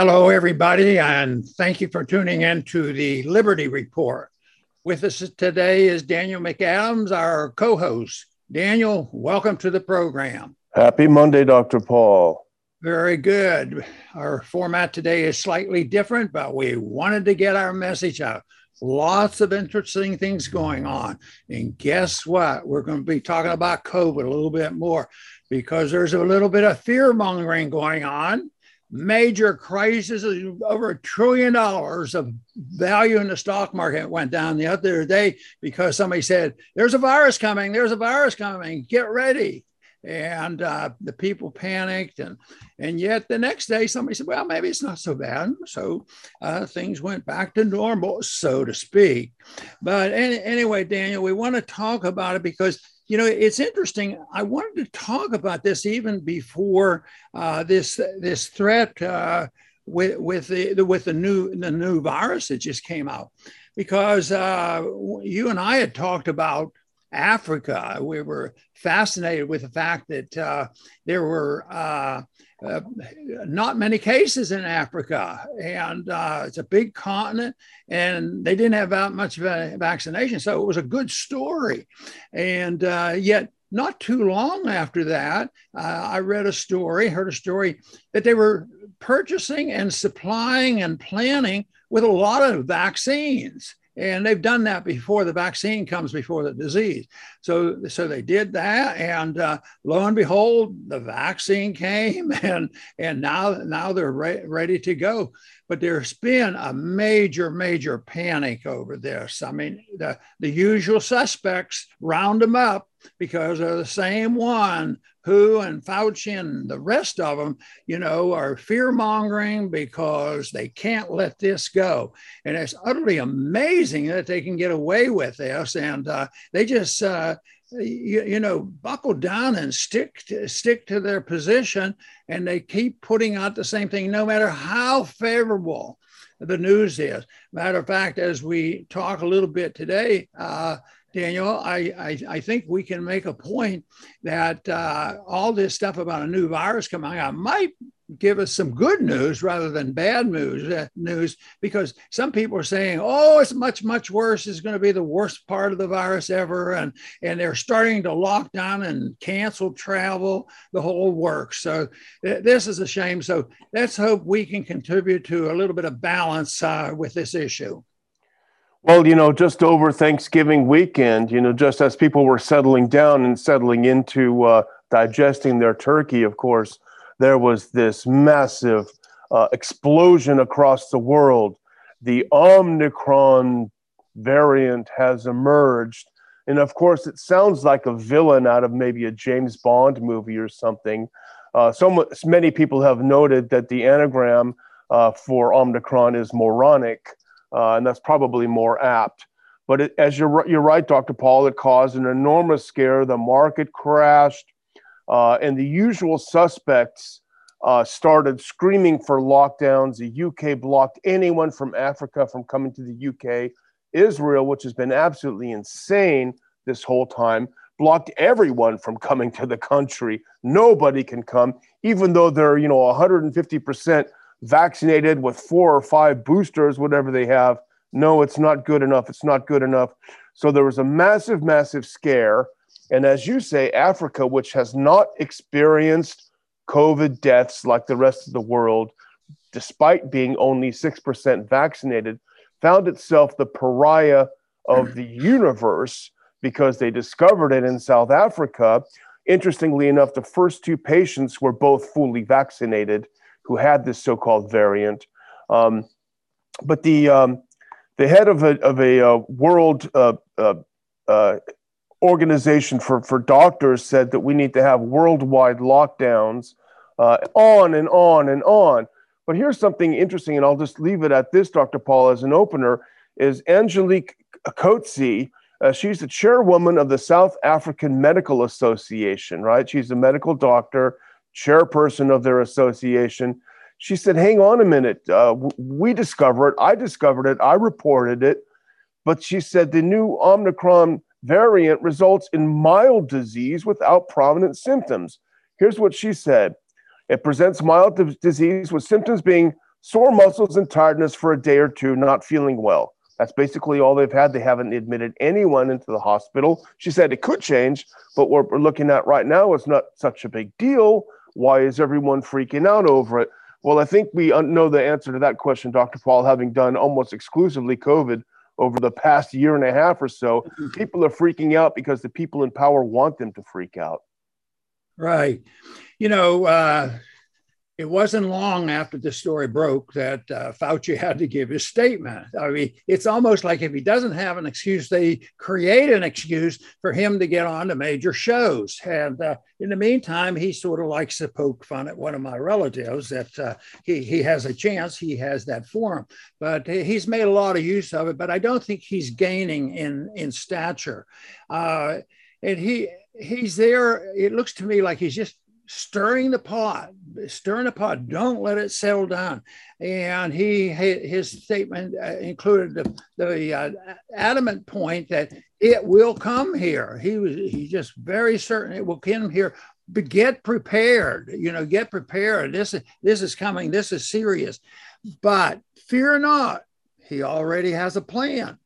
Hello, everybody, and thank you for tuning in to the Liberty Report. With us today is Daniel McAdams, our co host. Daniel, welcome to the program. Happy Monday, Dr. Paul. Very good. Our format today is slightly different, but we wanted to get our message out. Lots of interesting things going on. And guess what? We're going to be talking about COVID a little bit more because there's a little bit of fear mongering going on. Major crisis, over a trillion dollars of value in the stock market went down the other day because somebody said, There's a virus coming, there's a virus coming, get ready. And uh, the people panicked and and yet the next day somebody said well maybe it's not so bad. So uh, things went back to normal so to speak. But any, anyway daniel we want to talk about it because you know it's interesting i wanted to talk about this even before uh, this this threat uh, with with the with the new the new virus that just came out because uh, you and i had talked about Africa. We were fascinated with the fact that uh, there were not many cases in Africa, and uh, it's a big continent, and they didn't have that much vaccination. So it was a good story. And uh, yet, not too long after that, uh, I read a story, heard a story that they were purchasing and supplying and planning with a lot of vaccines and they've done that before the vaccine comes before the disease. So so they did that and uh, lo and behold the vaccine came and and now now they're re- ready to go but there's been a major major panic over this i mean the the usual suspects round them up because they're the same one who and Fauci and the rest of them, you know, are fear mongering because they can't let this go. And it's utterly amazing that they can get away with this. And uh, they just, uh, you, you, know, buckle down and stick to, stick to their position. And they keep putting out the same thing, no matter how favorable the news is. Matter of fact, as we talk a little bit today, uh, Daniel, I, I, I, think we can make a point that uh, all this stuff about a new virus coming out might give us some good news rather than bad news, uh, news because some people are saying, oh, it's much, much worse. It's going to be the worst part of the virus ever. And, and they're starting to lock down and cancel travel, the whole works. So th- this is a shame. So let's hope we can contribute to a little bit of balance uh, with this issue. Well, you know, just over Thanksgiving weekend, you know, just as people were settling down and settling into uh, digesting their turkey, of course, there was this massive uh, explosion across the world. The Omicron variant has emerged. And of course, it sounds like a villain out of maybe a James Bond movie or something. Uh, so much, many people have noted that the anagram uh, for Omicron is moronic uh, and that's probably more apt. But it, as you're you're right, Dr. Paul, it caused an enormous scare. The market crashed, uh, and the usual suspects uh, started screaming for lockdowns. The UK blocked anyone from Africa from coming to the UK. Israel, which has been absolutely insane this whole time, blocked everyone from coming to the country. Nobody can come, even though they're you know 150 percent vaccinated with four or five boosters, whatever they have. No, it's not good enough. It's not good enough. So there was a massive, massive scare. And as you say, Africa, which has not experienced COVID deaths like the rest of the world, despite being only 6% vaccinated, found itself the pariah of the universe because they discovered it in South Africa. Interestingly enough, the first two patients were both fully vaccinated who had this so-called variant. Um, but the um, the head of a of a uh, world uh, uh, uh, organization for for doctors said that we need to have worldwide lockdowns, uh, on and on and on. But here's something interesting, and I'll just leave it at this, Dr. Paul, as an opener. Is Angelique Coetzee? Uh, she's the chairwoman of the South African Medical Association, right? She's a medical doctor chairperson of their association. She said, Hang on a minute. Uh, we discovered it. I discovered it. I reported it. But she said the new Omicron variant results in mild disease without prominent symptoms. Here's what she said it presents mild disease with symptoms being sore muscles and tiredness for a day or two, not feeling well. That's basically all they've had. They haven't admitted anyone into the hospital. She said it could change, but what we're looking at right now is not such a big deal. Why is everyone freaking out over it? Well, I think we know the answer to that question, Dr. Paul, having done almost exclusively COVID over the past year and a half or so. Mm-hmm. People are freaking out because the people in power want them to freak out. Right. You know, uh, it wasn't long after the story broke that uh, Fauci had to give his statement. I mean, it's almost like if he doesn't have an excuse, they create an excuse for him to get on to major shows. And uh, in the meantime, he sort of likes to poke fun at one of my relatives that uh, he, he has a chance, he has that forum. But he's made a lot of use of it, but I don't think he's gaining in, in stature. Uh, and he he's there. It looks to me like he's just stirring the pot, stirring the pot. Don't let it settle down. And he his statement uh, included the, the uh, adamant point that it will come here. He was he's just very certain it will come here. But get prepared. You know, get prepared. This is this is coming. This is serious. But fear not. He already has a plan.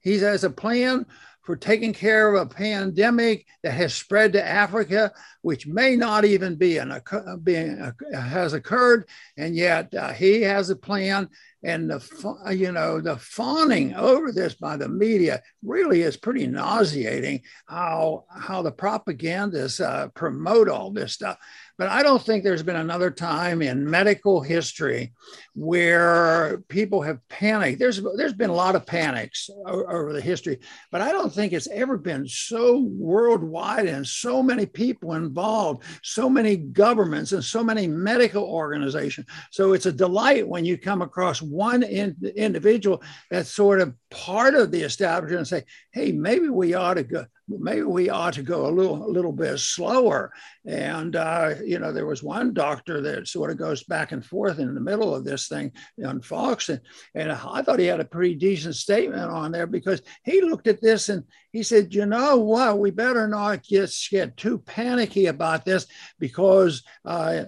He has a plan for taking care of a pandemic that has spread to Africa, which may not even be an being has occurred, and yet uh, he has a plan. And the you know the fawning over this by the media really is pretty nauseating. How how the propagandists uh, promote all this stuff. But I don't think there's been another time in medical history where people have panicked. There's there's been a lot of panics over the history, but I don't think it's ever been so worldwide and so many people involved, so many governments and so many medical organizations. So it's a delight when you come across one in, individual that's sort of part of the establishment and say, hey, maybe we ought to go maybe we ought to go a little a little bit slower. And uh, you know there was one doctor that sort of goes back and forth in the middle of this thing on fox. And, and i thought he had a pretty decent statement on there because he looked at this and he said you know what we better not get, too panicky about this because uh,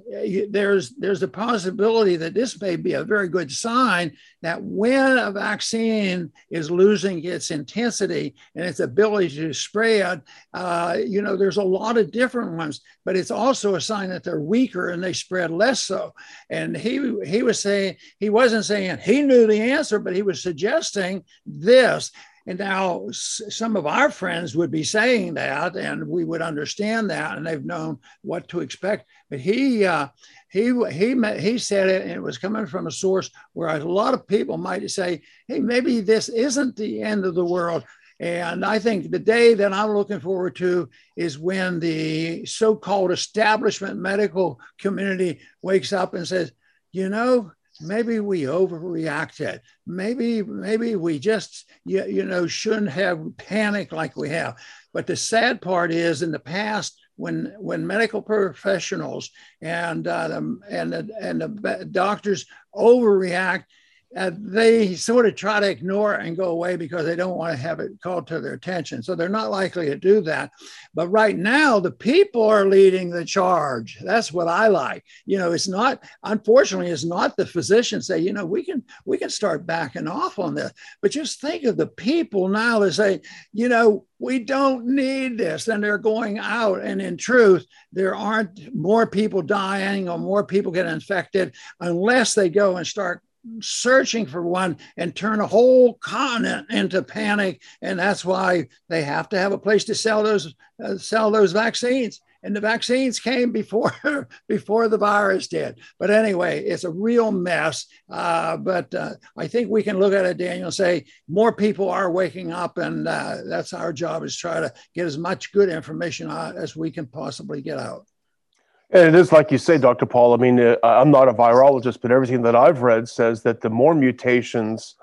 there's there's a possibility that this may be a very good sign that when a vaccine is losing its intensity and its ability to spread, uh, you know, there's a lot of different ones, but it's also a sign that they're weaker and they spread less so. And he he was saying he wasn't saying he knew the answer, but he was suggesting this. And now some of our friends would be saying that, and we would understand that, and they've known what to expect. But he uh, he he he said it, and it was coming from a source where a lot of people might say, "Hey, maybe this isn't the end of the world." And I think the day that I'm looking forward to is when the so-called establishment medical community wakes up and says, "You know, maybe we overreacted. Maybe maybe we just you, you know shouldn't have panicked like we have." But the sad part is, in the past, when when medical professionals and uh, the, and the, and the doctors overreact, uh, they sort of try to ignore and go away because they don't want to have it called to their attention. So they're not likely to do that. But right now, the people are leading the charge. That's what I like. You know, it's not, unfortunately, it's not the physicians say, you know, we can we can start backing off on this. But just think of the people now that say, you know, we don't need this. And they're going out. And in truth, there aren't more people dying or more people get infected unless they go and start searching for one and turn a whole continent into panic. And that's why they have to have a place to sell those uh, sell those vaccines. And the vaccines came before before the virus did. But anyway it's a real mess. Uh, but uh, i think we can look at it daniel and say more people are waking up. And uh, that's our job is try to get as much good information out as we can possibly get out and it is like you say, Dr. Paul. I mean, uh, I'm not a virologist, but everything that I've read says that the more mutations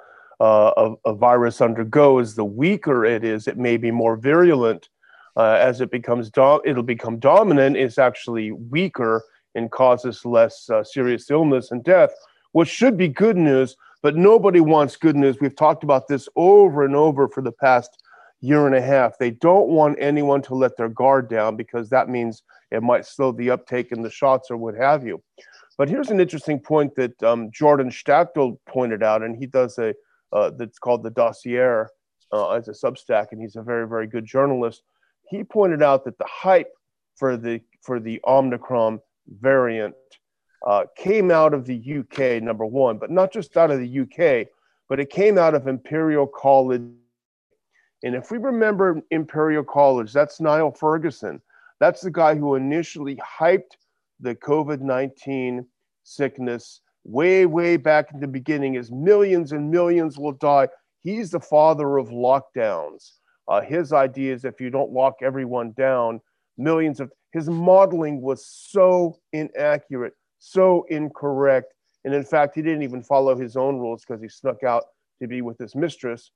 uh, a, a, virus undergoes, the weaker it is. It may be more virulent uh, as it becomes. Do- it'll become dominant. It's actually weaker and causes less uh, serious illness and death, which should be good news. But nobody wants good news. We've talked about this over and over for the past year and a half. They don't want anyone to let their guard down because that means it might slow the uptake in the shots or what have you. But here's an interesting point that um, Jordan Schachtel pointed out, and he does a uh, that's called the Dossier uh, as a Substack, and he's a very very good journalist. He pointed out that the hype for the for the Omicron variant uh, came out of the UK, number one, but not just out of the UK, but it came out of Imperial College. And if we remember Imperial College, that's Neil Ferguson. That's the guy who initially hyped the COVID 19 sickness way, way back in the beginning as millions and millions will die. He's the father of lockdowns. Uh, his idea is if you don't lock everyone down, millions of his modeling was so inaccurate, so incorrect. And in fact, he didn't even follow his own rules because he snuck out to be with his mistress.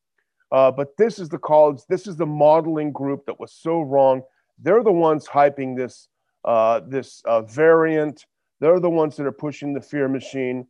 Uh, but this is the college, this is the modeling group that was so wrong. They're the ones hyping this uh, this uh, variant. They're the ones that are pushing the fear machine,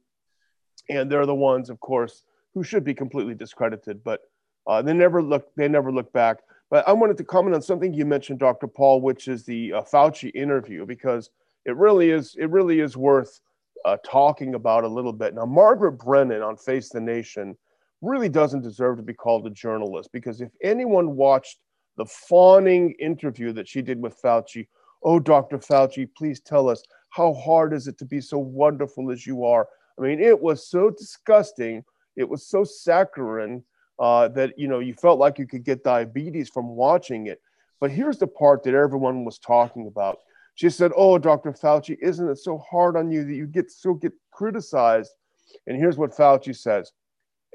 and they're the ones, of course, who should be completely discredited. But uh, they never look they never look back. But I wanted to comment on something you mentioned, Dr. Paul, which is the uh, Fauci interview, because it really is it really is worth uh, talking about a little bit. Now, Margaret Brennan on Face the Nation really doesn't deserve to be called a journalist because if anyone watched the fawning interview that she did with Fauci, oh, Dr. Fauci, please tell us how hard is it to be so wonderful as you are? I mean, it was so disgusting. It was so saccharine uh, that you know you felt like you could get diabetes from watching it. But here's the part that everyone was talking about. She said, "Oh, Dr. Fauci, isn't it so hard on you that you get so get criticized?" And here's what Fauci says: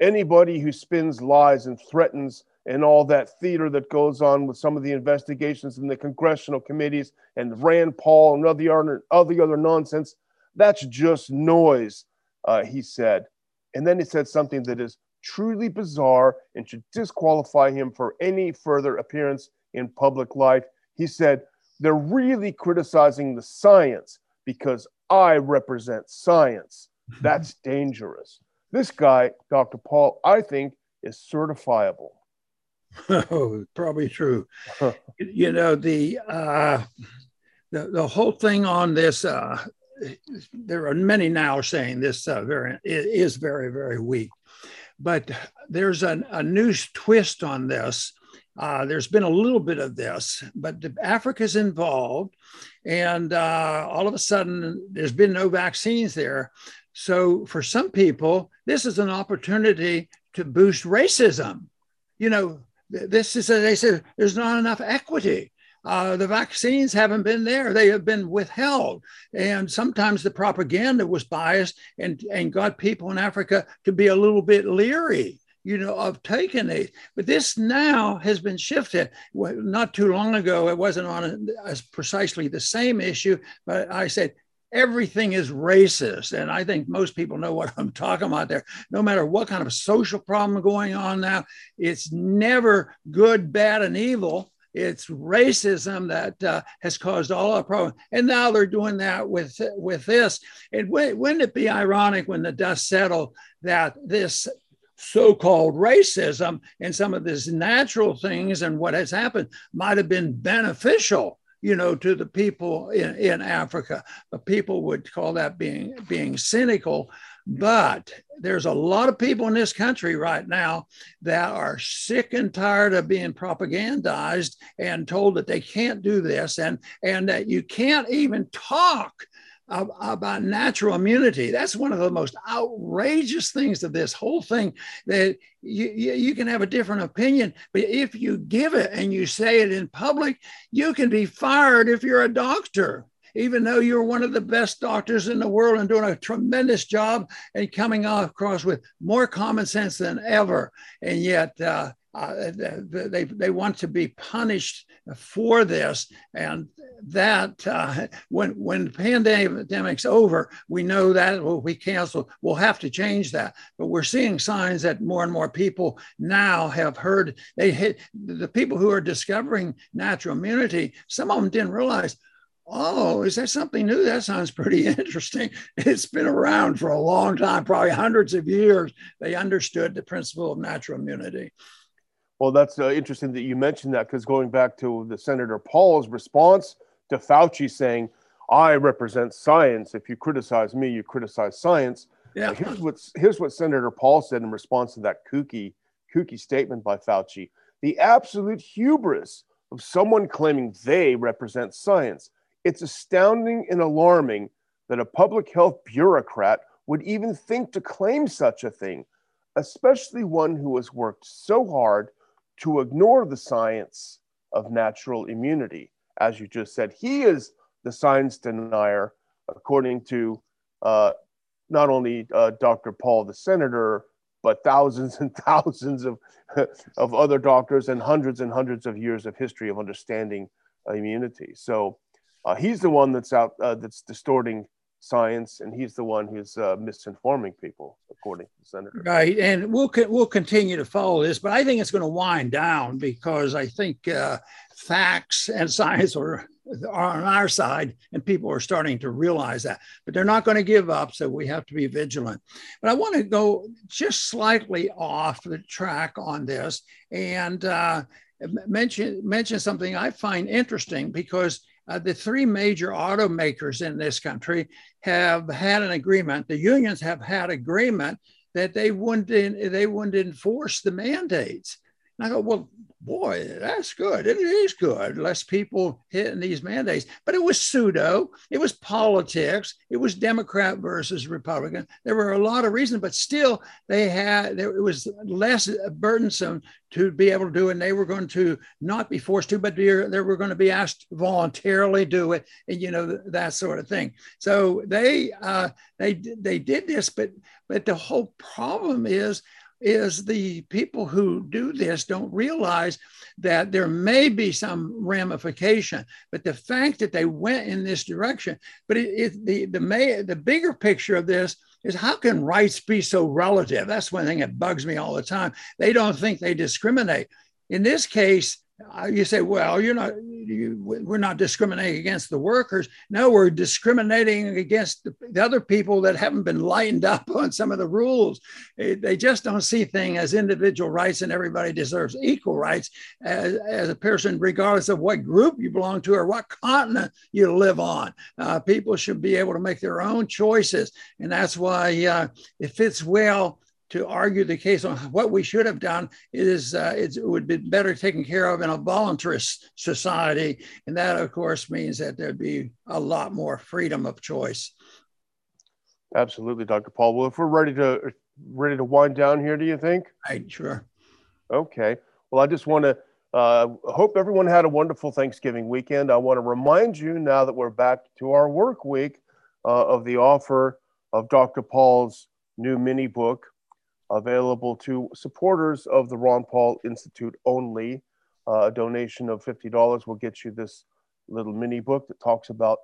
Anybody who spins lies and threatens and all that theater that goes on with some of the investigations in the congressional committees and Rand Paul and all the other, all the other nonsense, that's just noise, uh, he said. And then he said something that is truly bizarre and should disqualify him for any further appearance in public life. He said, They're really criticizing the science because I represent science. That's dangerous. This guy, Dr. Paul, I think is certifiable. Oh, probably true. you know, the, uh, the, the whole thing on this, uh, there are many now saying this uh, variant is very, very weak. But there's an, a new twist on this. Uh, there's been a little bit of this, but Africa's involved, and uh, all of a sudden there's been no vaccines there. So for some people, this is an opportunity to boost racism. You know, this is, they said, there's not enough equity. Uh, the vaccines haven't been there. They have been withheld. And sometimes the propaganda was biased and, and got people in Africa to be a little bit leery, you know, of taking it. But this now has been shifted. Not too long ago, it wasn't on a, precisely the same issue, but I said, everything is racist. And I think most people know what I'm talking about there. No matter what kind of social problem going on now, it's never good, bad, and evil. It's racism that uh, has caused all our problems. And now they're doing that with, with this. And wouldn't it be ironic when the dust settled that this so-called racism and some of these natural things and what has happened might have been beneficial you know, to the people in, in Africa. People would call that being being cynical. But there's a lot of people in this country right now that are sick and tired of being propagandized and told that they can't do this and, and that you can't even talk about natural immunity. That's one of the most outrageous things of this whole thing that you, you, can have a different opinion, but if you give it and you say it in public, you can be fired if you're a doctor. Even though you're one of the best doctors in the world and doing a tremendous job and coming across with more common sense than ever. And yet, uh, uh, they, they want to be punished for this. And that uh, when, when the pandemic's over, we know that will be canceled. We'll have to change that. But we're seeing signs that more and more people now have heard they hit the people who are discovering natural immunity. Some of them didn't realize Oh, is that something new? That sounds pretty interesting. It's been around for a long time, probably hundreds of years. They understood the principle of natural immunity. Well, that's uh, interesting that you mentioned that because going back to the Senator Paul's response to Fauci saying, I represent science. If you criticize me, you criticize science. Yeah. Here's what here's what Senator Paul said in response to that kooky kooky statement by Fauci. The absolute hubris of someone claiming they represent science. It's astounding and alarming that a public health bureaucrat would even think to claim such a thing, especially one who has worked so hard to ignore the science of natural immunity. As you just said, he is the science denier, according to uh, not only uh, Dr. Paul, the senator, but thousands and thousands of, of other doctors and hundreds and hundreds of years of history of understanding immunity. So uh, he's the one that's out uh, that's distorting science, and he's the one who's uh, misinforming people, according to the senator. Right, and we'll we'll continue to follow this, but I think it's going to wind down because I think uh, facts and science are are on our side, and people are starting to realize that. But they're not going to give up, so we have to be vigilant. But I want to go just slightly off the track on this and uh, mention mention something I find interesting because uh, the three major automakers in this country have had an agreement. The unions have had agreement that they wouldn't they wouldn't enforce the mandates. And I go, well, boy, that's good. It is good. Less people hitting these mandates. But it was pseudo. It was politics. It was Democrat versus Republican. There were a lot of reasons, but still, they had it was less burdensome to be able to do. And they were going to not be forced to, but they were going to be asked to voluntarily do it, and you know that sort of thing. So they uh, they they did this, but but the whole problem is is the people who do this don't realize that there may be some ramification, but the fact that they went in this direction, but it, it, the the may, the bigger picture of this is how can rights be so relative? That's one thing that bugs me all the time. They don't think they discriminate. In this case, you say, well, you're not, you, we're not discriminating against the workers. No, we're discriminating against the, the, other people that haven't been lightened up on some of the rules. They just don't see things as individual rights and everybody deserves equal rights as, as a person, regardless of what group you belong to or what continent you live on. Uh, people should be able to make their own choices. And that's why uh, it fits well to argue the case on what we should have done is uh, it would be better taken care of in a voluntarist society. And that, of course, means that there'd be a lot more freedom of choice. Absolutely, Dr. Paul. Well, if we're ready to ready to wind down here, do you think? Right, sure. Okay. Well, I just want to uh, hope everyone had a wonderful Thanksgiving weekend. I want to remind you now that we're back to our work week uh, of the offer of Dr. Paul's new mini book, available to supporters of the Ron Paul Institute only. Uh, a donation of $50 will get you this little mini book that talks about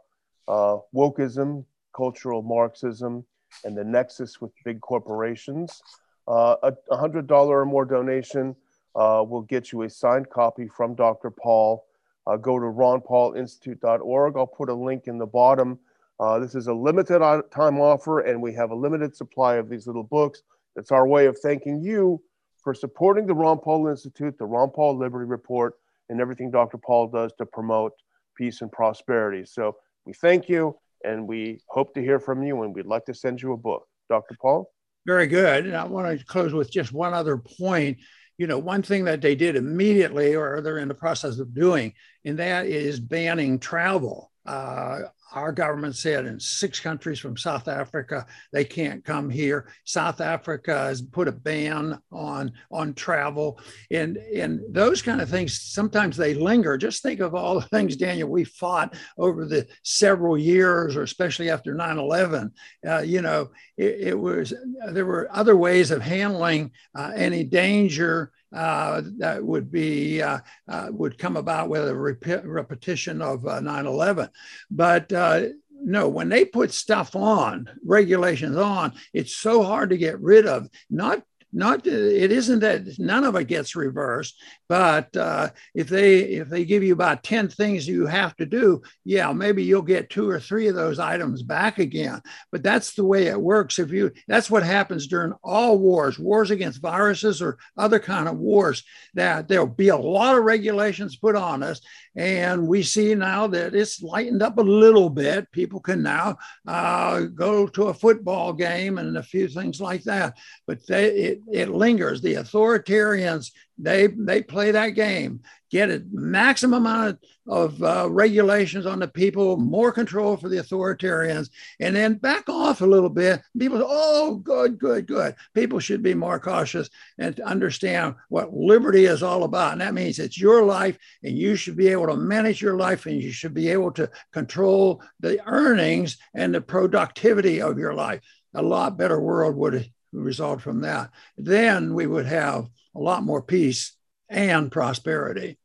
uh, wokeism, cultural Marxism, and the nexus with big corporations. Uh, a $100 or more donation uh, will get you a signed copy from Dr. Paul. Uh, go to ronpaulinstitute.org. I'll put a link in the bottom. Uh, this is a limited time offer, and we have a limited supply of these little books. It's our way of thanking you for supporting the Ron Paul Institute, the Ron Paul Liberty Report, and everything Dr. Paul does to promote peace and prosperity. So we thank you and we hope to hear from you and we'd like to send you a book. Dr. Paul? Very good. And I want to close with just one other point. You know, one thing that they did immediately, or they're in the process of doing, and that is banning travel. Uh, our government said in six countries from South Africa they can't come here. South Africa has put a ban on on travel, and and those kind of things sometimes they linger. Just think of all the things, Daniel, we fought over the several years, or especially after 9/11. Uh, you know, it, it, was there were other ways of handling uh, any danger uh, that would be uh, uh, would come about with a rep- repetition of 9/11. Uh, but uh, no, when they put stuff on regulations on, it's so hard to get rid of. Not not it isn't that none of it gets reversed, but uh, if they if they give you about ten things you have to do, yeah, maybe you'll get two or three of those items back again. But that's the way it works. If you that's what happens during all wars, wars against viruses or other kind of wars. That there'll be a lot of regulations put on us, and we see now that it's lightened up a little bit. People can now uh, go to a football game and a few things like that. But they, it, it lingers. The authoritarians they they play that game, get a maximum amount of uh, regulations on the people, more control for the authoritarians, and then back off a little bit. People, say, oh, good, good, good. People should be more cautious and understand what liberty is all about, and that means it's your life, and you should be able to manage your life, and you should be able to control the earnings and the productivity of your life. A lot better world would result from that. Then we would have a lot more peace and prosperity.